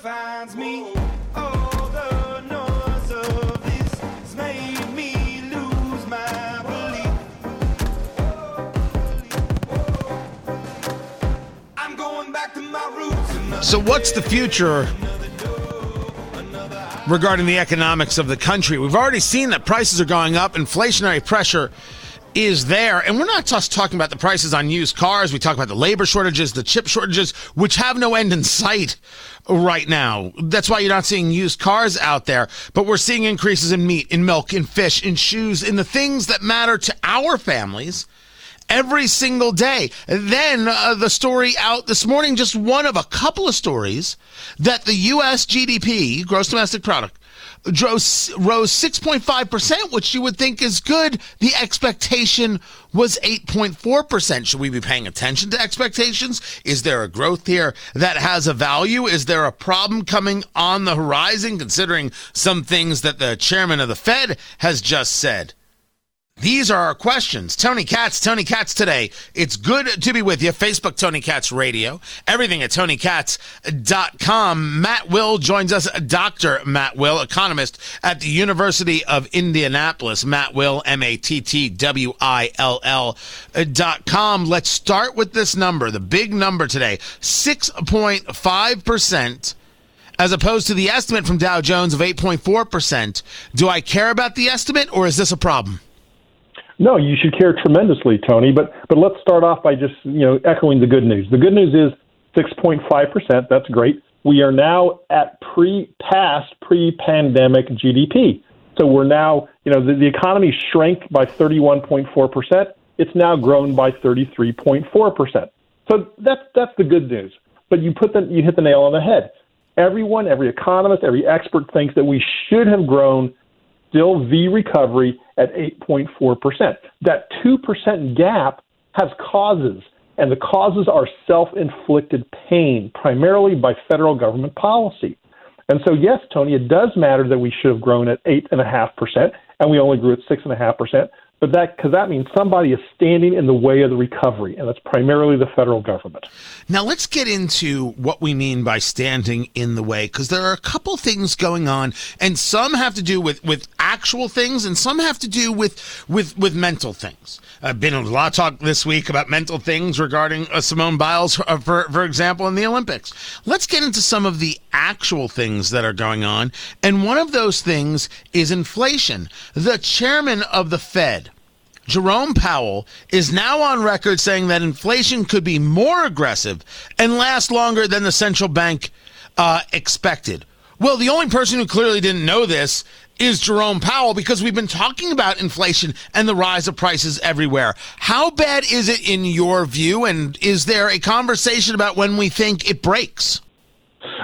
finds me. Oh, the noise of this has made me lose my belief. I'm going back to my roots. So, what's the future regarding the economics of the country? We've already seen that prices are going up, inflationary pressure is there. And we're not just talking about the prices on used cars. We talk about the labor shortages, the chip shortages, which have no end in sight right now. That's why you're not seeing used cars out there. But we're seeing increases in meat, in milk, in fish, in shoes, in the things that matter to our families every single day. Then uh, the story out this morning, just one of a couple of stories that the U.S. GDP, gross domestic product, rose, rose 6.5%, which you would think is good. The expectation was 8.4%. Should we be paying attention to expectations? Is there a growth here that has a value? Is there a problem coming on the horizon considering some things that the chairman of the Fed has just said? These are our questions. Tony Katz, Tony Katz today. It's good to be with you. Facebook, Tony Katz Radio. Everything at TonyKatz.com. Matt Will joins us. Dr. Matt Will, economist at the University of Indianapolis. Matt Will, dot com. Let's start with this number, the big number today. 6.5% as opposed to the estimate from Dow Jones of 8.4%. Do I care about the estimate or is this a problem? No, you should care tremendously, Tony. But but let's start off by just you know echoing the good news. The good news is 6.5 percent. That's great. We are now at pre past pre pandemic GDP. So we're now you know the, the economy shrank by 31.4 percent. It's now grown by 33.4 percent. So that's that's the good news. But you put the you hit the nail on the head. Everyone, every economist, every expert thinks that we should have grown still V recovery at 8.4%. That 2% gap has causes, and the causes are self inflicted pain, primarily by federal government policy. And so, yes, Tony, it does matter that we should have grown at 8.5%, and we only grew at 6.5%. But that because that means somebody is standing in the way of the recovery, and that's primarily the federal government. Now let's get into what we mean by standing in the way, because there are a couple things going on, and some have to do with with actual things, and some have to do with with with mental things. I've been a lot of talk this week about mental things regarding uh, Simone Biles, uh, for for example, in the Olympics. Let's get into some of the actual things that are going on, and one of those things is inflation. The chairman of the Fed Jerome Powell is now on record saying that inflation could be more aggressive and last longer than the central bank uh, expected. Well, the only person who clearly didn't know this is Jerome Powell because we've been talking about inflation and the rise of prices everywhere. How bad is it in your view? And is there a conversation about when we think it breaks?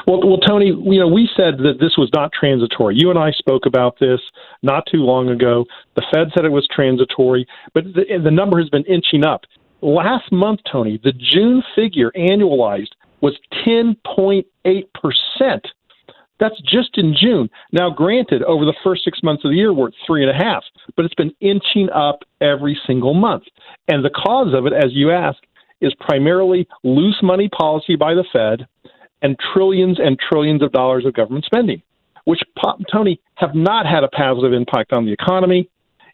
Well, well, Tony, you know, we said that this was not transitory. You and I spoke about this not too long ago. The Fed said it was transitory, but the, the number has been inching up. Last month, Tony, the June figure annualized was 10.8 percent. That's just in June. Now, granted, over the first six months of the year, we're at three and a half, but it's been inching up every single month. And the cause of it, as you ask, is primarily loose money policy by the Fed and trillions and trillions of dollars of government spending, which, Tony, have not had a positive impact on the economy.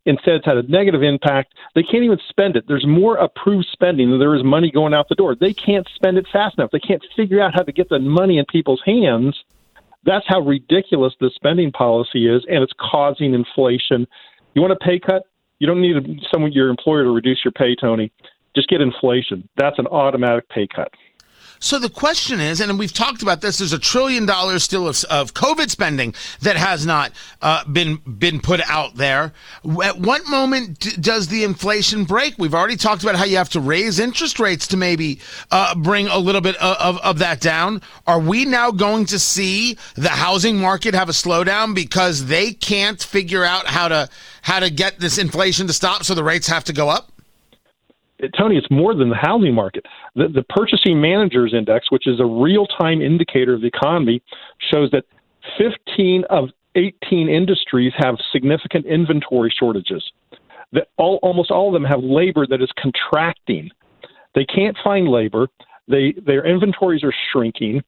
Instead, it's had a negative impact. They can't even spend it. There's more approved spending than there is money going out the door. They can't spend it fast enough. They can't figure out how to get the money in people's hands. That's how ridiculous the spending policy is, and it's causing inflation. You want a pay cut? You don't need someone your employer to reduce your pay, Tony. Just get inflation. That's an automatic pay cut. So the question is, and we've talked about this, there's a trillion dollars still of, of COVID spending that has not uh, been been put out there. At what moment d- does the inflation break? We've already talked about how you have to raise interest rates to maybe uh, bring a little bit of, of, of that down. Are we now going to see the housing market have a slowdown because they can't figure out how to how to get this inflation to stop, so the rates have to go up? Tony, it's more than the housing market. The, the Purchasing Managers Index, which is a real time indicator of the economy, shows that 15 of 18 industries have significant inventory shortages. That all, almost all of them have labor that is contracting. They can't find labor. They their inventories are shrinking.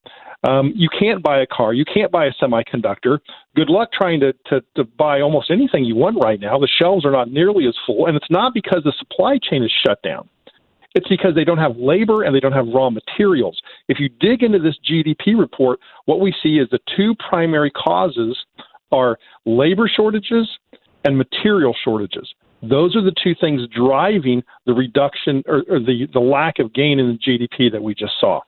Um, you can't buy a car. You can't buy a semiconductor. Good luck trying to, to, to buy almost anything you want right now. The shelves are not nearly as full, and it's not because the supply chain is shut down. It's because they don't have labor and they don't have raw materials. If you dig into this GDP report, what we see is the two primary causes are labor shortages and material shortages. Those are the two things driving the reduction or, or the, the lack of gain in the GDP that we just saw.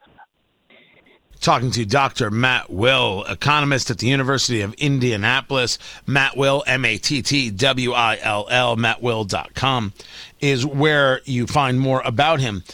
Talking to Dr. Matt Will, economist at the University of Indianapolis. Matt Will, M A T T W I L L, mattwill.com is where you find more about him.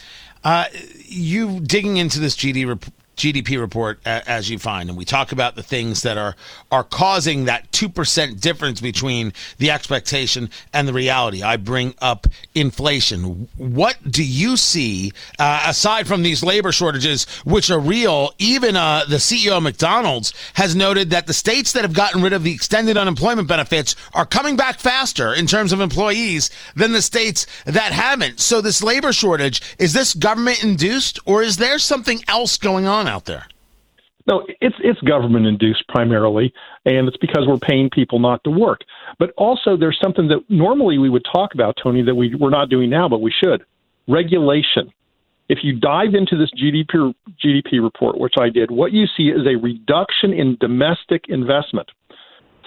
Uh, you digging into this GD GDP report as you find, and we talk about the things that are are causing that two percent difference between the expectation and the reality. I bring up inflation. What do you see uh, aside from these labor shortages, which are real? Even uh, the CEO of McDonald's has noted that the states that have gotten rid of the extended unemployment benefits are coming back faster in terms of employees than the states that haven't. So this labor shortage is this government induced, or is there something else going on? On out there? No, it's it's government induced primarily, and it's because we're paying people not to work. But also, there's something that normally we would talk about, Tony, that we we're not doing now, but we should. Regulation. If you dive into this GDP GDP report, which I did, what you see is a reduction in domestic investment,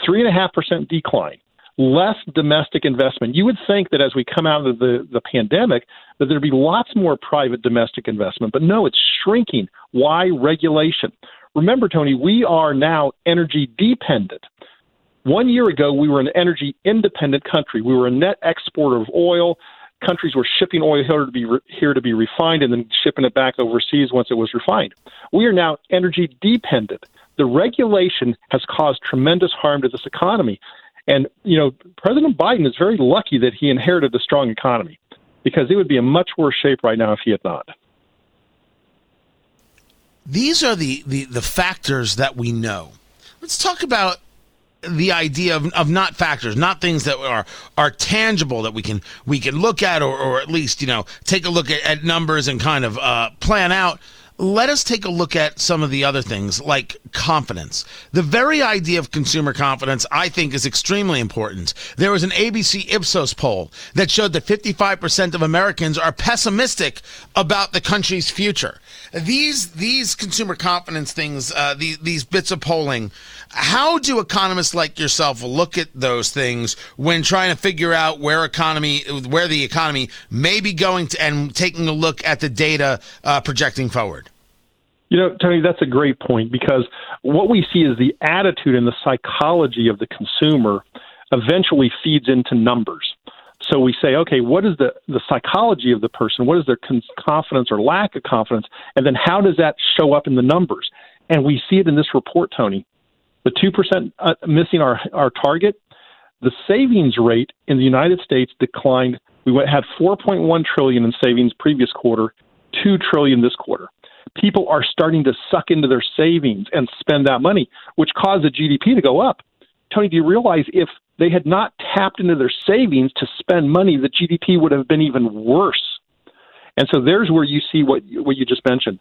three and a half percent decline less domestic investment. You would think that as we come out of the, the pandemic, that there'd be lots more private domestic investment, but no, it's shrinking. Why regulation? Remember, Tony, we are now energy dependent. One year ago, we were an energy independent country. We were a net exporter of oil. Countries were shipping oil here to be re- here to be refined and then shipping it back overseas once it was refined. We are now energy dependent. The regulation has caused tremendous harm to this economy. And, you know, President Biden is very lucky that he inherited a strong economy because it would be in much worse shape right now if he had not. These are the, the, the factors that we know. Let's talk about the idea of, of not factors, not things that are are tangible that we can we can look at or, or at least you know take a look at, at numbers and kind of uh, plan out let us take a look at some of the other things like confidence. The very idea of consumer confidence, I think, is extremely important. There was an ABC Ipsos poll that showed that 55% of Americans are pessimistic about the country's future. These these consumer confidence things, uh, these, these bits of polling, how do economists like yourself look at those things when trying to figure out where economy, where the economy may be going to, and taking a look at the data uh, projecting forward? You know, Tony, that's a great point because what we see is the attitude and the psychology of the consumer eventually feeds into numbers. So we say, okay, what is the, the psychology of the person? What is their con- confidence or lack of confidence? And then how does that show up in the numbers? And we see it in this report, Tony. The 2% uh, missing our, our target, the savings rate in the United States declined. We went, had 4.1 trillion in savings previous quarter, 2 trillion this quarter people are starting to suck into their savings and spend that money, which caused the GDP to go up. Tony, do you realize if they had not tapped into their savings to spend money, the GDP would have been even worse? And so there's where you see what what you just mentioned.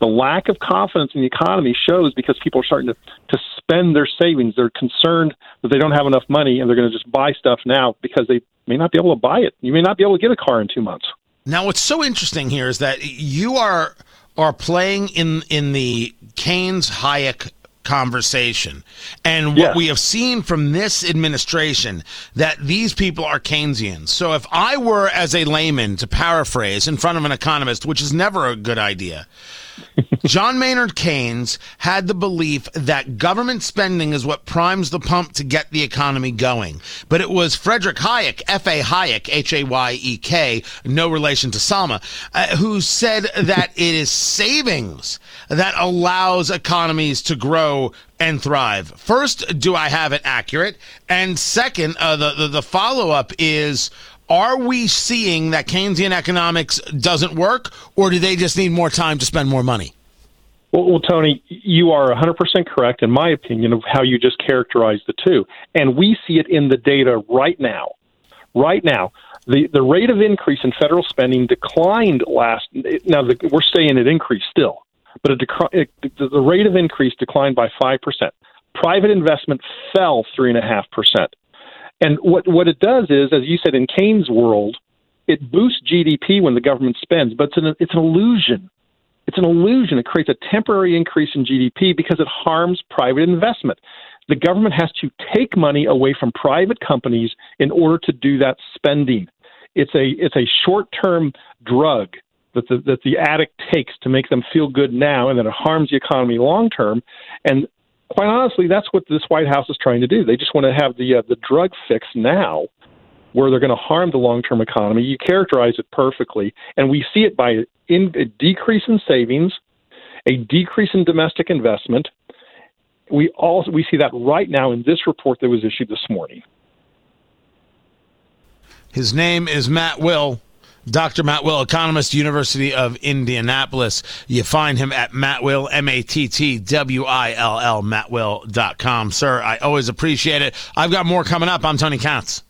The lack of confidence in the economy shows because people are starting to, to spend their savings. They're concerned that they don't have enough money and they're going to just buy stuff now because they may not be able to buy it. You may not be able to get a car in two months. Now, what's so interesting here is that you are are playing in in the Keynes Hayek conversation. And what yes. we have seen from this administration that these people are Keynesians. So if I were as a layman to paraphrase in front of an economist, which is never a good idea, John Maynard Keynes had the belief that government spending is what primes the pump to get the economy going. But it was Frederick Hayek, F.A. Hayek, H-A-Y-E-K, no relation to Salma, uh, who said that it is savings that allows economies to grow and thrive. First, do I have it accurate? And second, uh, the, the, the follow up is, are we seeing that Keynesian economics doesn't work, or do they just need more time to spend more money? Well, well, Tony, you are 100% correct, in my opinion, of how you just characterized the two. And we see it in the data right now. Right now. The the rate of increase in federal spending declined last. Now the, we're saying it increased still, but it, it, the rate of increase declined by five percent. Private investment fell three and what what it does is, as you said in Keynes' world, it boosts GDP when the government spends, but it's an it's an illusion. It's an illusion. It creates a temporary increase in GDP because it harms private investment. The government has to take money away from private companies in order to do that spending. It's a it's a short term drug that the that the addict takes to make them feel good now, and then it harms the economy long term. And quite honestly, that's what this White House is trying to do. They just want to have the uh, the drug fix now, where they're going to harm the long term economy. You characterize it perfectly, and we see it by in, a decrease in savings, a decrease in domestic investment. We also we see that right now in this report that was issued this morning. His name is Matt Will. Dr. Matt Will, economist, University of Indianapolis. You find him at Matt Will, M A T T W I L L, mattwill.com. Sir, I always appreciate it. I've got more coming up. I'm Tony Katz.